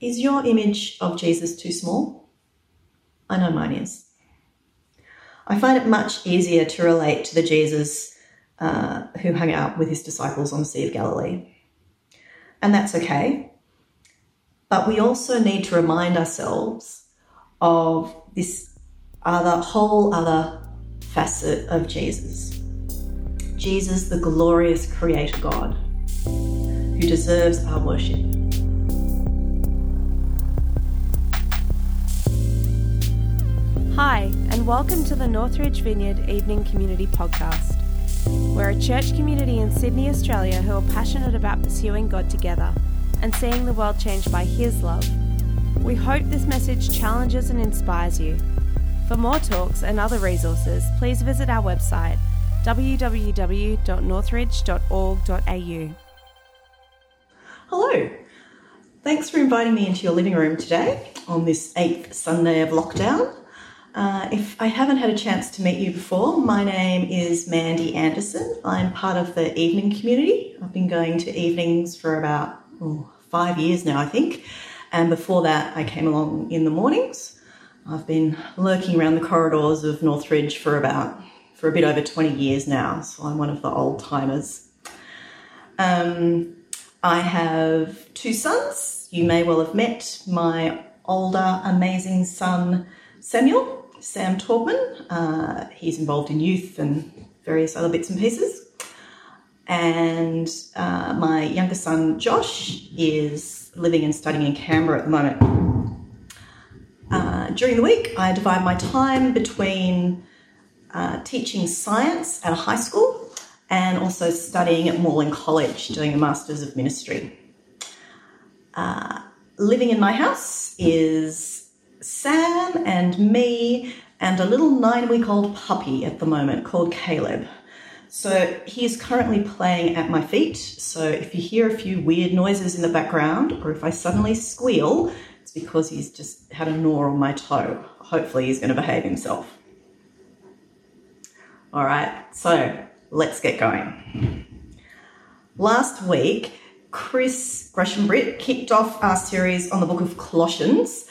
Is your image of Jesus too small? I know mine is. I find it much easier to relate to the Jesus uh, who hung out with his disciples on the Sea of Galilee. And that's okay. But we also need to remind ourselves of this other, whole other facet of Jesus. Jesus, the glorious Creator God, who deserves our worship. Hi, and welcome to the Northridge Vineyard Evening Community Podcast. We're a church community in Sydney, Australia who are passionate about pursuing God together and seeing the world changed by His love. We hope this message challenges and inspires you. For more talks and other resources, please visit our website www.northridge.org.au. Hello. Thanks for inviting me into your living room today on this eighth Sunday of lockdown. Uh, if I haven't had a chance to meet you before, my name is Mandy Anderson. I'm part of the evening community. I've been going to evenings for about oh, five years now, I think. And before that, I came along in the mornings. I've been lurking around the corridors of Northridge for about for a bit over 20 years now, so I'm one of the old timers. Um, I have two sons. You may well have met my older, amazing son, Samuel, Sam Taubman. Uh, he's involved in youth and various other bits and pieces. And uh, my younger son, Josh, is living and studying in Canberra at the moment. Uh, during the week, I divide my time between uh, teaching science at a high school and also studying at Morling College, doing a Masters of Ministry. Uh, living in my house is Sam and me and a little nine week old puppy at the moment called Caleb. So he is currently playing at my feet. So if you hear a few weird noises in the background or if I suddenly squeal, it's because he's just had a gnaw on my toe. Hopefully, he's going to behave himself. All right, so let's get going. Last week, Chris Gresham Britt kicked off our series on the book of Colossians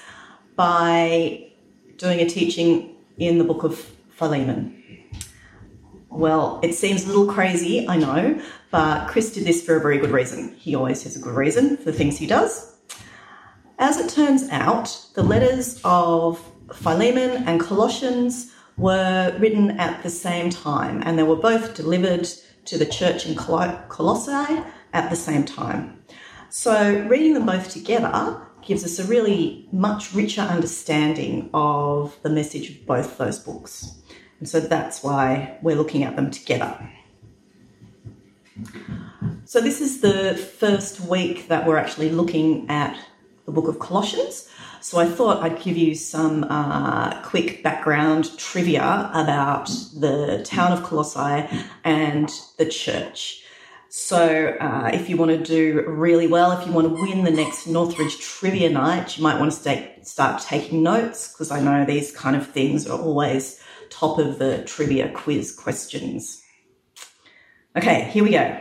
by doing a teaching in the book of Philemon. Well, it seems a little crazy, I know, but Chris did this for a very good reason. He always has a good reason for the things he does. As it turns out, the letters of Philemon and Colossians were written at the same time, and they were both delivered to the church in Colossae at the same time. So, reading them both together gives us a really much richer understanding of the message of both those books. And so that's why we're looking at them together. So, this is the first week that we're actually looking at the book of Colossians. So, I thought I'd give you some uh, quick background trivia about the town of Colossae and the church. So, uh, if you want to do really well, if you want to win the next Northridge Trivia Night, you might want to stay, start taking notes because I know these kind of things are always top of the trivia quiz questions. Okay, here we go.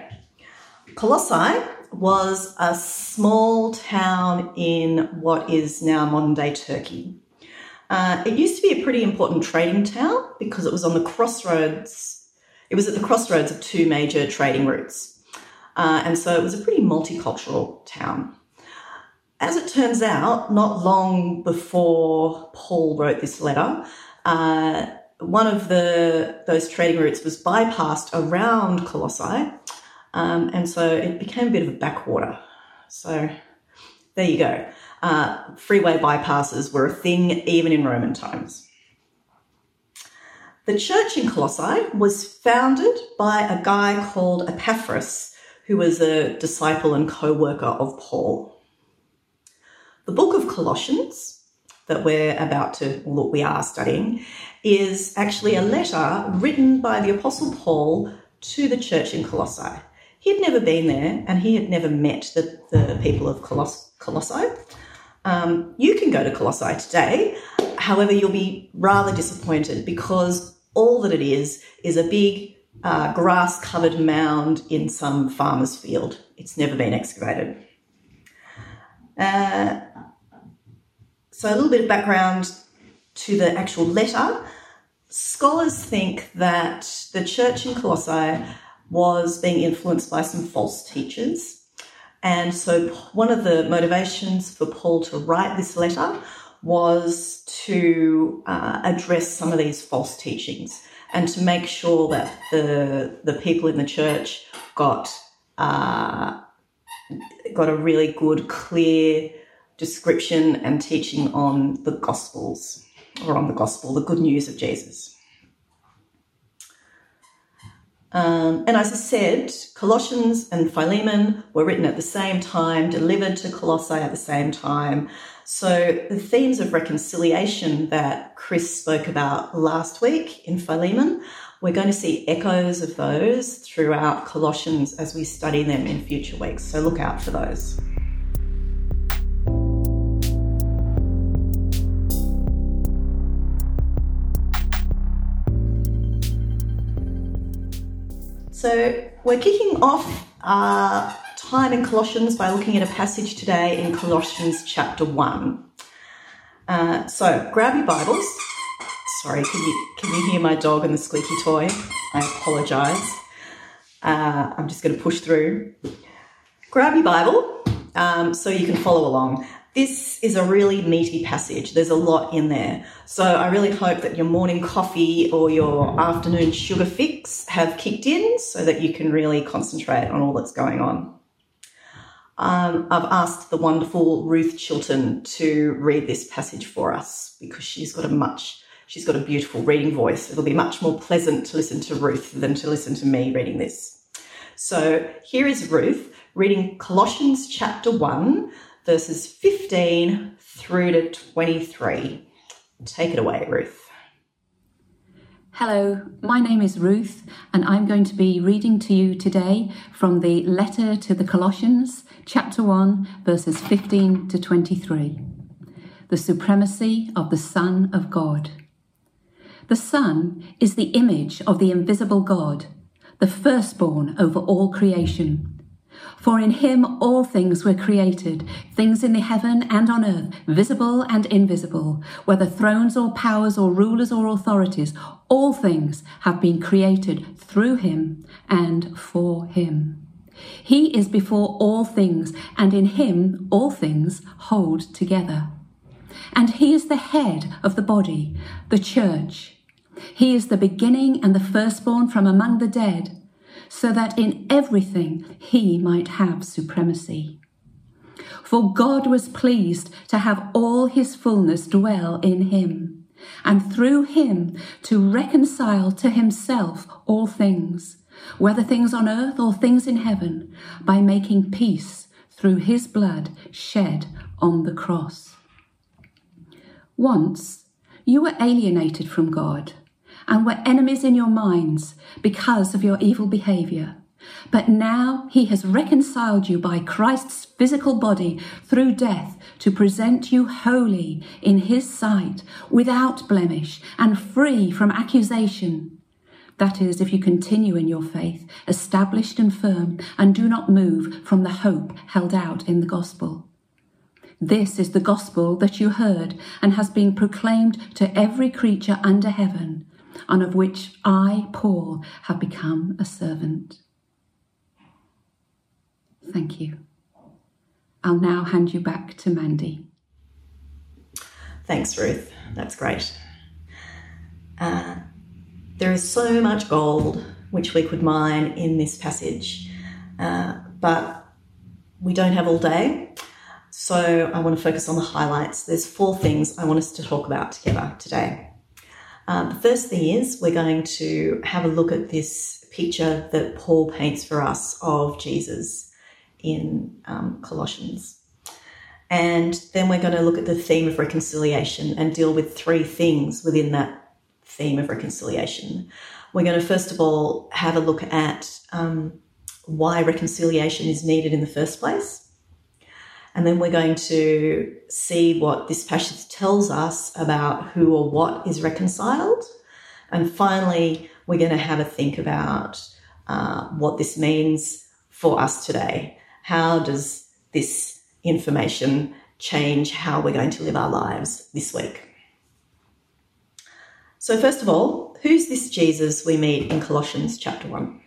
Colossae was a small town in what is now modern day Turkey. Uh, it used to be a pretty important trading town because it was on the crossroads. It was at the crossroads of two major trading routes. Uh, and so it was a pretty multicultural town. As it turns out, not long before Paul wrote this letter, uh, one of the those trading routes was bypassed around Colossae, um, and so it became a bit of a backwater. So there you go. Uh, freeway bypasses were a thing even in Roman times. The church in Colossae was founded by a guy called Epaphras, who was a disciple and co worker of Paul. The book of Colossians, that we're about to, well, we are studying, is actually a letter written by the Apostle Paul to the church in Colossae. He had never been there and he had never met the, the people of Coloss- Colossae. Um, you can go to Colossae today, however, you'll be rather disappointed because all that it is is a big uh, grass covered mound in some farmer's field. It's never been excavated. Uh, So, a little bit of background to the actual letter. Scholars think that the church in Colossae was being influenced by some false teachers. And so, one of the motivations for Paul to write this letter was to uh, address some of these false teachings and to make sure that the the people in the church got uh, got a really good, clear description and teaching on the Gospels or on the Gospel, the good news of Jesus. Um, and as I said, Colossians and Philemon were written at the same time, delivered to Colossae at the same time. So the themes of reconciliation that Chris spoke about last week in Philemon, we're going to see echoes of those throughout Colossians as we study them in future weeks. So look out for those. So we're kicking off our time in Colossians by looking at a passage today in Colossians chapter 1. Uh, so grab your Bibles. Sorry, can you, can you hear my dog and the squeaky toy? I apologise. Uh, I'm just going to push through. Grab your Bible um, so you can follow along. This is a really meaty passage. There's a lot in there. So I really hope that your morning coffee or your afternoon sugar fix have kicked in so that you can really concentrate on all that's going on. Um, I've asked the wonderful Ruth Chilton to read this passage for us because she's got a much she's got a beautiful reading voice. It'll be much more pleasant to listen to Ruth than to listen to me reading this. So here is Ruth reading Colossians chapter 1 verses 15 through to 23. Take it away, Ruth. Hello, my name is Ruth, and I'm going to be reading to you today from the letter to the Colossians, chapter 1, verses 15 to 23. The supremacy of the Son of God. The Son is the image of the invisible God, the firstborn over all creation. For in him all things were created, things in the heaven and on earth, visible and invisible, whether thrones or powers or rulers or authorities, all things have been created through him and for him. He is before all things, and in him all things hold together. And he is the head of the body, the church. He is the beginning and the firstborn from among the dead so that in everything he might have supremacy. For God was pleased to have all his fullness dwell in him, and through him to reconcile to himself all things, whether things on earth or things in heaven, by making peace through his blood shed on the cross. Once you were alienated from God and were enemies in your minds because of your evil behavior. But now he has reconciled you by Christ's physical body through death to present you holy in his sight, without blemish and free from accusation. That is, if you continue in your faith, established and firm, and do not move from the hope held out in the gospel. This is the gospel that you heard and has been proclaimed to every creature under heaven and of which I, Paul, have become a servant. Thank you. I'll now hand you back to Mandy. Thanks, Ruth. That's great. Uh, there is so much gold which we could mine in this passage, uh, but we don't have all day. So I want to focus on the highlights. There's four things I want us to talk about together today. Um, the first thing is we're going to have a look at this picture that Paul paints for us of Jesus in um, Colossians. And then we're going to look at the theme of reconciliation and deal with three things within that theme of reconciliation. We're going to first of all have a look at um, why reconciliation is needed in the first place. And then we're going to see what this passage tells us about who or what is reconciled. And finally, we're going to have a think about uh, what this means for us today. How does this information change how we're going to live our lives this week. So, first of all, who's this Jesus we meet in Colossians chapter 1?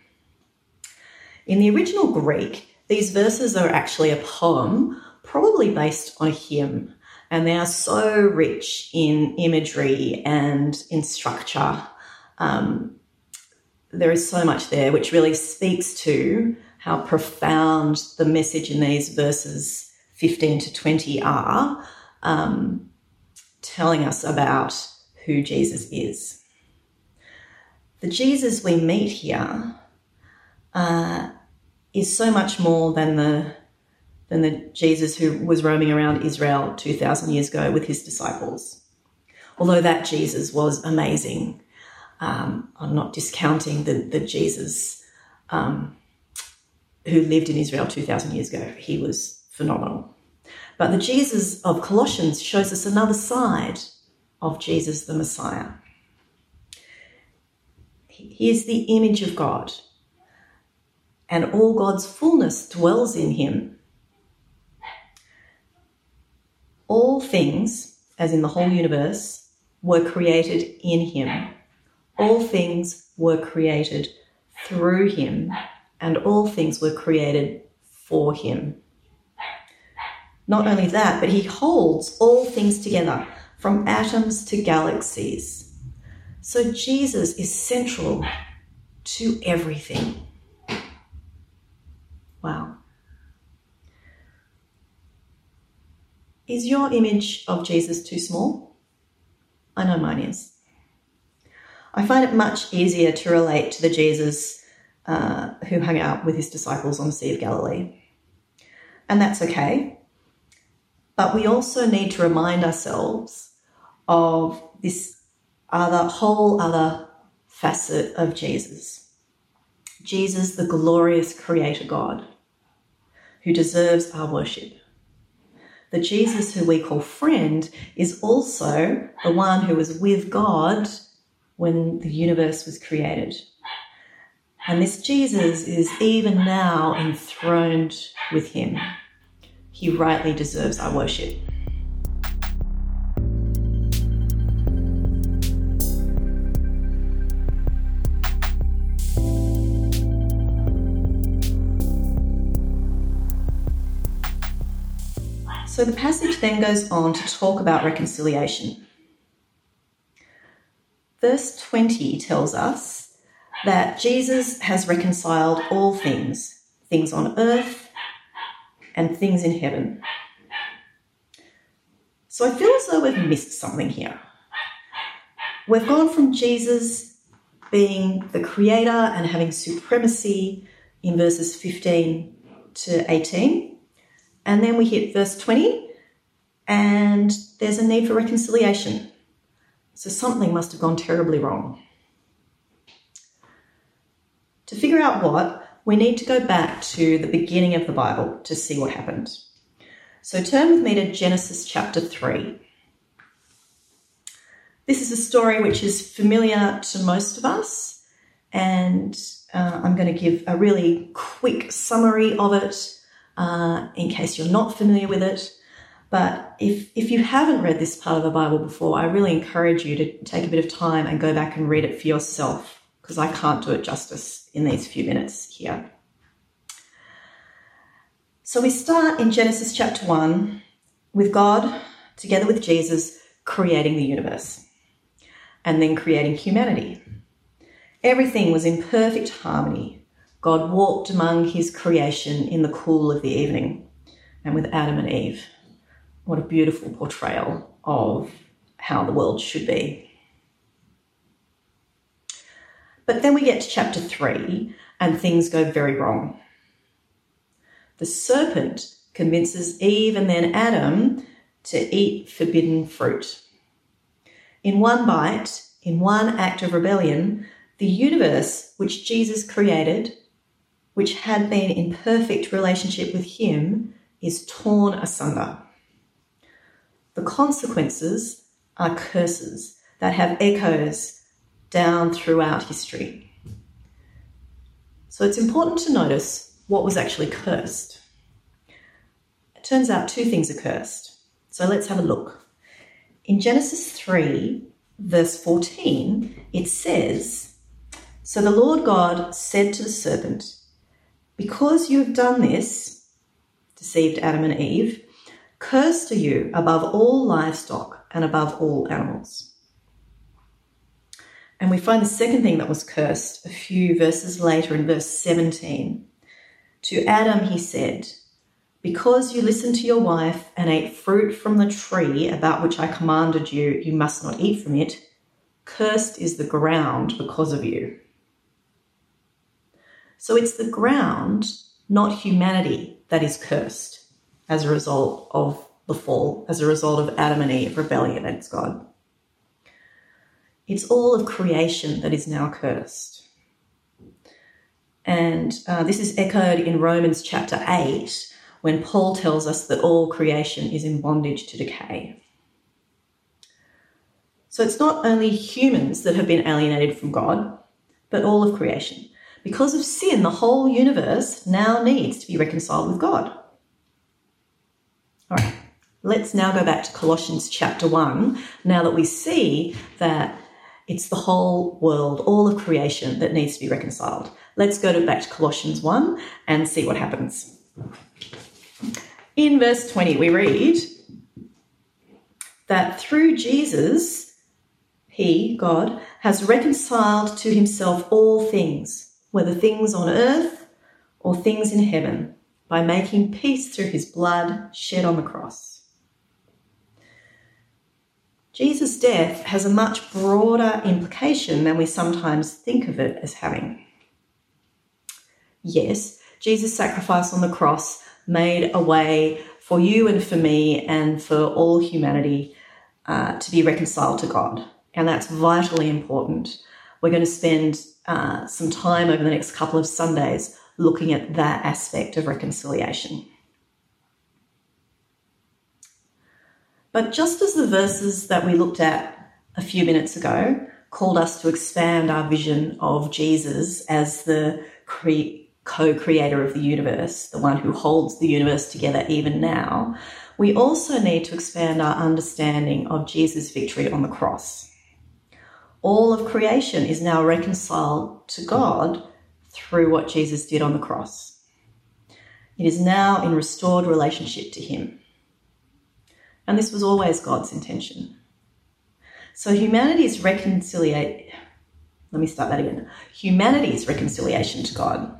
In the original Greek, these verses are actually a poem, probably based on a hymn, and they are so rich in imagery and in structure. Um, there is so much there which really speaks to how profound the message in these verses 15 to 20 are, um, telling us about who Jesus is. The Jesus we meet here uh, is so much more than the than the Jesus who was roaming around Israel 2,000 years ago with his disciples. Although that Jesus was amazing, um, I'm not discounting the, the Jesus um, who lived in Israel 2,000 years ago. He was phenomenal. But the Jesus of Colossians shows us another side of Jesus the Messiah. He is the image of God, and all God's fullness dwells in him. All things, as in the whole universe, were created in him. All things were created through him, and all things were created for him. Not only that, but he holds all things together from atoms to galaxies. So Jesus is central to everything. Wow. Is your image of Jesus too small? I know mine is. I find it much easier to relate to the Jesus uh, who hung out with his disciples on the Sea of Galilee. And that's okay. But we also need to remind ourselves of this other, whole other facet of Jesus. Jesus, the glorious creator God, who deserves our worship. The Jesus who we call friend is also the one who was with God when the universe was created. And this Jesus is even now enthroned with him. He rightly deserves our worship. So the passage then goes on to talk about reconciliation. Verse 20 tells us that Jesus has reconciled all things, things on earth and things in heaven. So I feel as though we've missed something here. We've gone from Jesus being the creator and having supremacy in verses 15 to 18 and then we hit verse 20, and there's a need for reconciliation. So something must have gone terribly wrong. To figure out what, we need to go back to the beginning of the Bible to see what happened. So turn with me to Genesis chapter 3. This is a story which is familiar to most of us, and uh, I'm going to give a really quick summary of it uh, in case you're not familiar with it. But if, if you haven't read this part of the Bible before, I really encourage you to take a bit of time and go back and read it for yourself because I can't do it justice in these few minutes here. So we start in Genesis chapter 1 with God, together with Jesus, creating the universe and then creating humanity. Everything was in perfect harmony God walked among his creation in the cool of the evening and with Adam and Eve. What a beautiful portrayal of how the world should be. But then we get to chapter 3 and things go very wrong. The serpent convinces Eve and then Adam to eat forbidden fruit. In one bite, in one act of rebellion, the universe which Jesus created which had been in perfect relationship with him, is torn asunder. The consequences are curses that have echoes down throughout history. So it's important to notice what was actually cursed. It turns out two things are cursed So let's have a look. In Genesis 3, verse 14, it says, So the Lord God said to the serpent, Because you have done this, deceived Adam and Eve, cursed are you above all livestock and above all animals. And we find the second thing that was cursed a few verses later in verse 17. To Adam he said, Because you listened to your wife and ate fruit from the tree about which I commanded you, you must not eat from it, cursed is the ground because of you. So it's the ground, not humanity, that is cursed as a result of the fall, as a result of Adam and Eve rebellion against God. It's all of creation that is now cursed. And uh, this is echoed in Romans chapter 8 when Paul tells us that all creation is in bondage to decay. So it's not only humans that have been alienated from God, but all of creation. Because of sin, the whole universe now needs to be reconciled with God. All right, let's now go back to Colossians chapter 1 now that we see that it's the whole world, all of creation that needs to be reconciled. Let's go to, back to Colossians 1 and see what happens. In verse 20, we read that through Jesus, he, God, has reconciled to himself all things, whether things on earth or things in heaven, by making peace through his blood shed on the cross. Jesus' death has a much broader implication than we sometimes think of it as having. Yes, Jesus' sacrifice on the cross made a way for you and for me and for all humanity uh, to be reconciled to God. And that's vitally important. We're going to spend uh, some time over the next couple of Sundays looking at that aspect of reconciliation. But just as the verses that we looked at a few minutes ago called us to expand our vision of Jesus as the cre- co creator of the universe, the one who holds the universe together even now, we also need to expand our understanding of Jesus' victory on the cross. All of creation is now reconciled to God through what Jesus did on the cross. It is now in restored relationship to Him. And this was always God's intention. So humanity's reconciliation, let me start that again. Humanity's reconciliation to God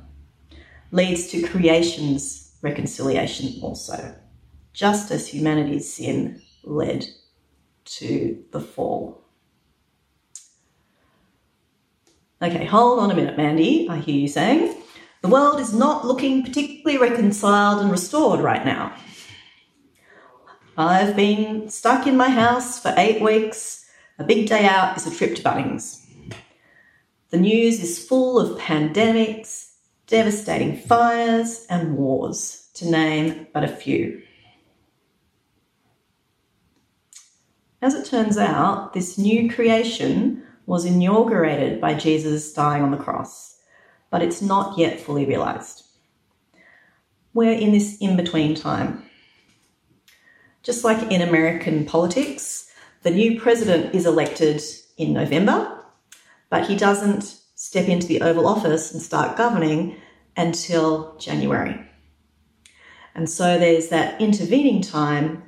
leads to creation's reconciliation also, just as humanity's sin led to the fall. Okay, hold on a minute, Mandy. I hear you saying. The world is not looking particularly reconciled and restored right now. I've been stuck in my house for eight weeks. A big day out is a trip to Bunnings. The news is full of pandemics, devastating fires, and wars, to name but a few. As it turns out, this new creation was inaugurated by Jesus dying on the cross, but it's not yet fully realized. We're in this in between time. Just like in American politics, the new president is elected in November, but he doesn't step into the Oval Office and start governing until January. And so there's that intervening time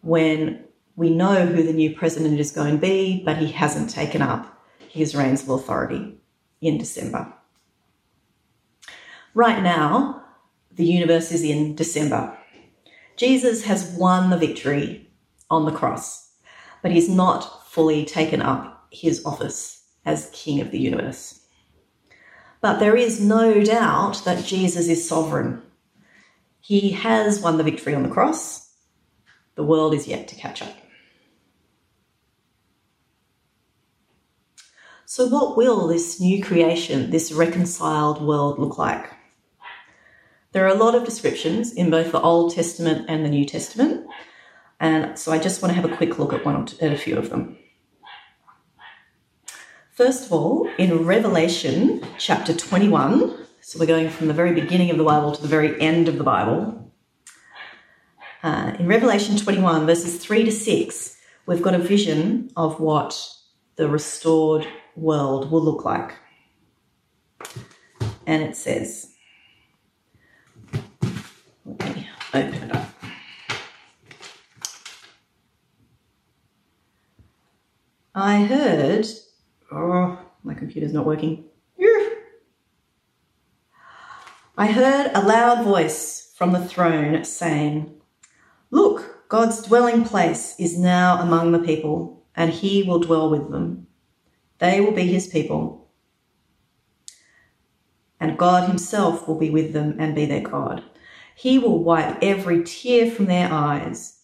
when we know who the new president is going to be, but he hasn't taken up his reins of authority in December. Right now, the universe is in December. Jesus has won the victory on the cross, but he's not fully taken up his office as King of the universe. But there is no doubt that Jesus is sovereign. He has won the victory on the cross. The world is yet to catch up. So, what will this new creation, this reconciled world, look like? There are a lot of descriptions in both the Old Testament and the New Testament, and so I just want to have a quick look at one at a few of them. First of all, in Revelation chapter 21, so we're going from the very beginning of the Bible to the very end of the Bible, Uh, in Revelation 21, verses 3 to 6, we've got a vision of what the restored world will look like. And it says, let me open it up. I heard, oh, my computer's not working. I heard a loud voice from the throne saying, Look, God's dwelling place is now among the people, and he will dwell with them. They will be his people, and God himself will be with them and be their God. He will wipe every tear from their eyes.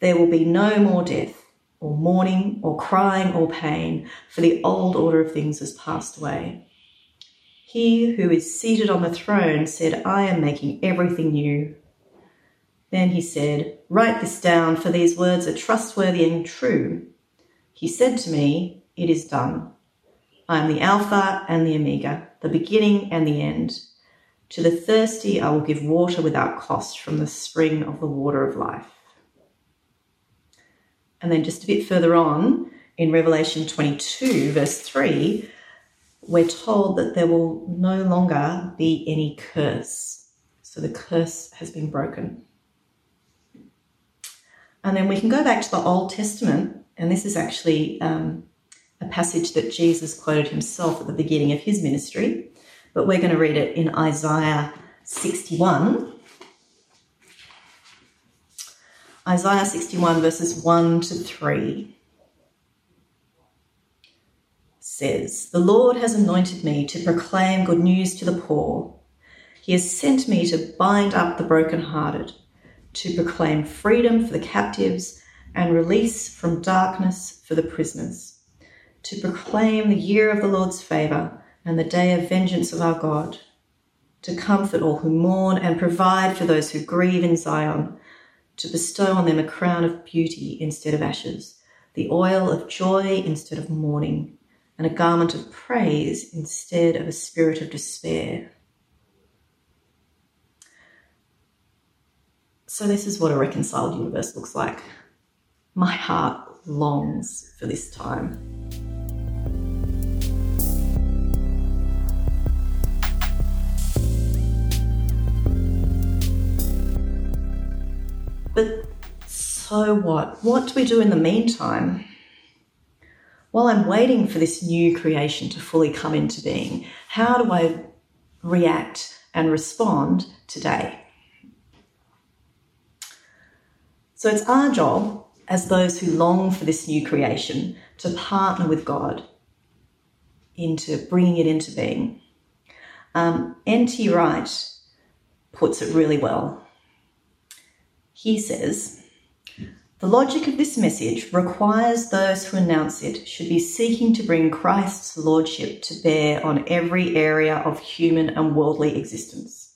There will be no more death, or mourning, or crying, or pain, for the old order of things has passed away. He who is seated on the throne said, I am making everything new. Then he said, Write this down, for these words are trustworthy and true. He said to me, It is done. I am the Alpha and the Omega, the beginning and the end. To the thirsty, I will give water without cost from the spring of the water of life. And then just a bit further on, in Revelation 22, verse 3, we're told that there will no longer be any curse. So the curse has been broken. And then we can go back to the Old Testament, and this is actually um, a passage that Jesus quoted himself at the beginning of his ministry, but we're going to read it in Isaiah 61. Isaiah 61, verses 1 to 3 says, The Lord has anointed me to proclaim good news to the poor. He has sent me to bind up the brokenhearted, to proclaim freedom for the captives and release from darkness for the prisoners, to proclaim the year of the Lord's favour and the day of vengeance of our God, to comfort all who mourn and provide for those who grieve in Zion, to bestow on them a crown of beauty instead of ashes, the oil of joy instead of mourning and a garment of praise instead of a spirit of despair. So, this is what a reconciled universe looks like. My heart longs for this time. So what? What do we do in the meantime? while I'm waiting for this new creation to fully come into being, how do I react and respond today? So it's our job as those who long for this new creation to partner with God into bringing it into being. Um, N.T. Wright puts it really well. He says, the logic of this message requires those who announce it should be seeking to bring Christ's lordship to bear on every area of human and worldly existence.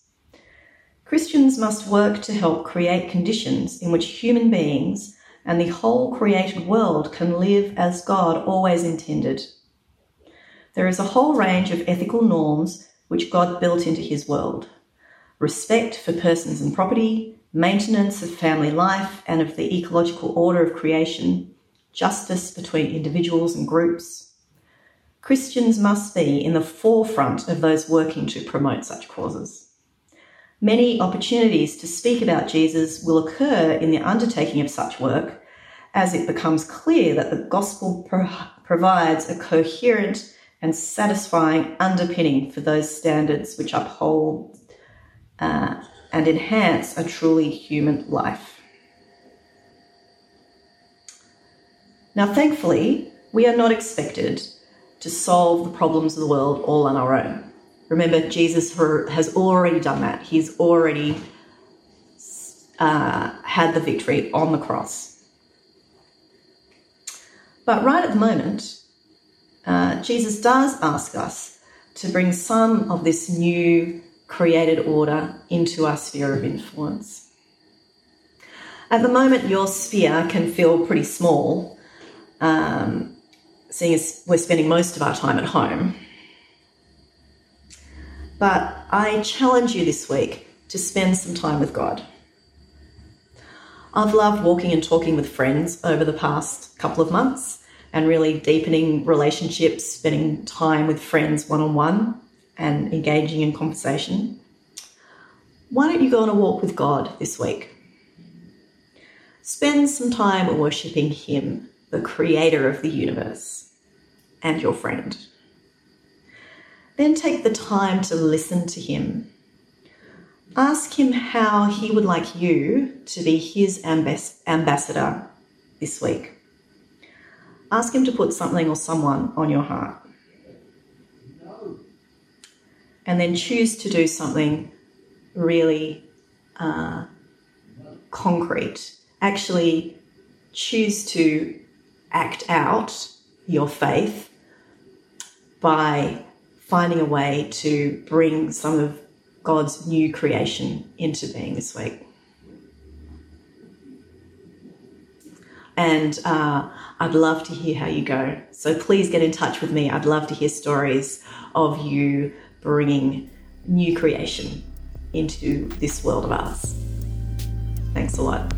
Christians must work to help create conditions in which human beings and the whole created world can live as God always intended. There is a whole range of ethical norms which God built into his world respect for persons and property, maintenance of family life and of the ecological order of creation, justice between individuals and groups. Christians must be in the forefront of those working to promote such causes. Many opportunities to speak about Jesus will occur in the undertaking of such work as it becomes clear that the gospel pro- provides a coherent and satisfying underpinning for those standards which uphold uh, and enhance a truly human life. Now, thankfully, we are not expected to solve the problems of the world all on our own. Remember, Jesus has already done that. He's already uh, had the victory on the cross. But right at the moment, uh, Jesus does ask us to bring some of this new created order into our sphere of influence. At the moment, your sphere can feel pretty small, um, seeing as we're spending most of our time at home. But I challenge you this week to spend some time with God. I've loved walking and talking with friends over the past couple of months and really deepening relationships, spending time with friends one on one and engaging in conversation. Why don't you go on a walk with God this week? Spend some time worshipping Him, the creator of the universe, and your friend. Then take the time to listen to Him. Ask Him how He would like you to be His ambas- ambassador this week. Ask Him to put something or someone on your heart. And then choose to do something really uh, concrete. Actually, choose to act out your faith by finding a way to bring some of God's new creation into being this week. And uh, I'd love to hear how you go. So please get in touch with me. I'd love to hear stories of you bringing new creation into this world of ours. Thanks a lot.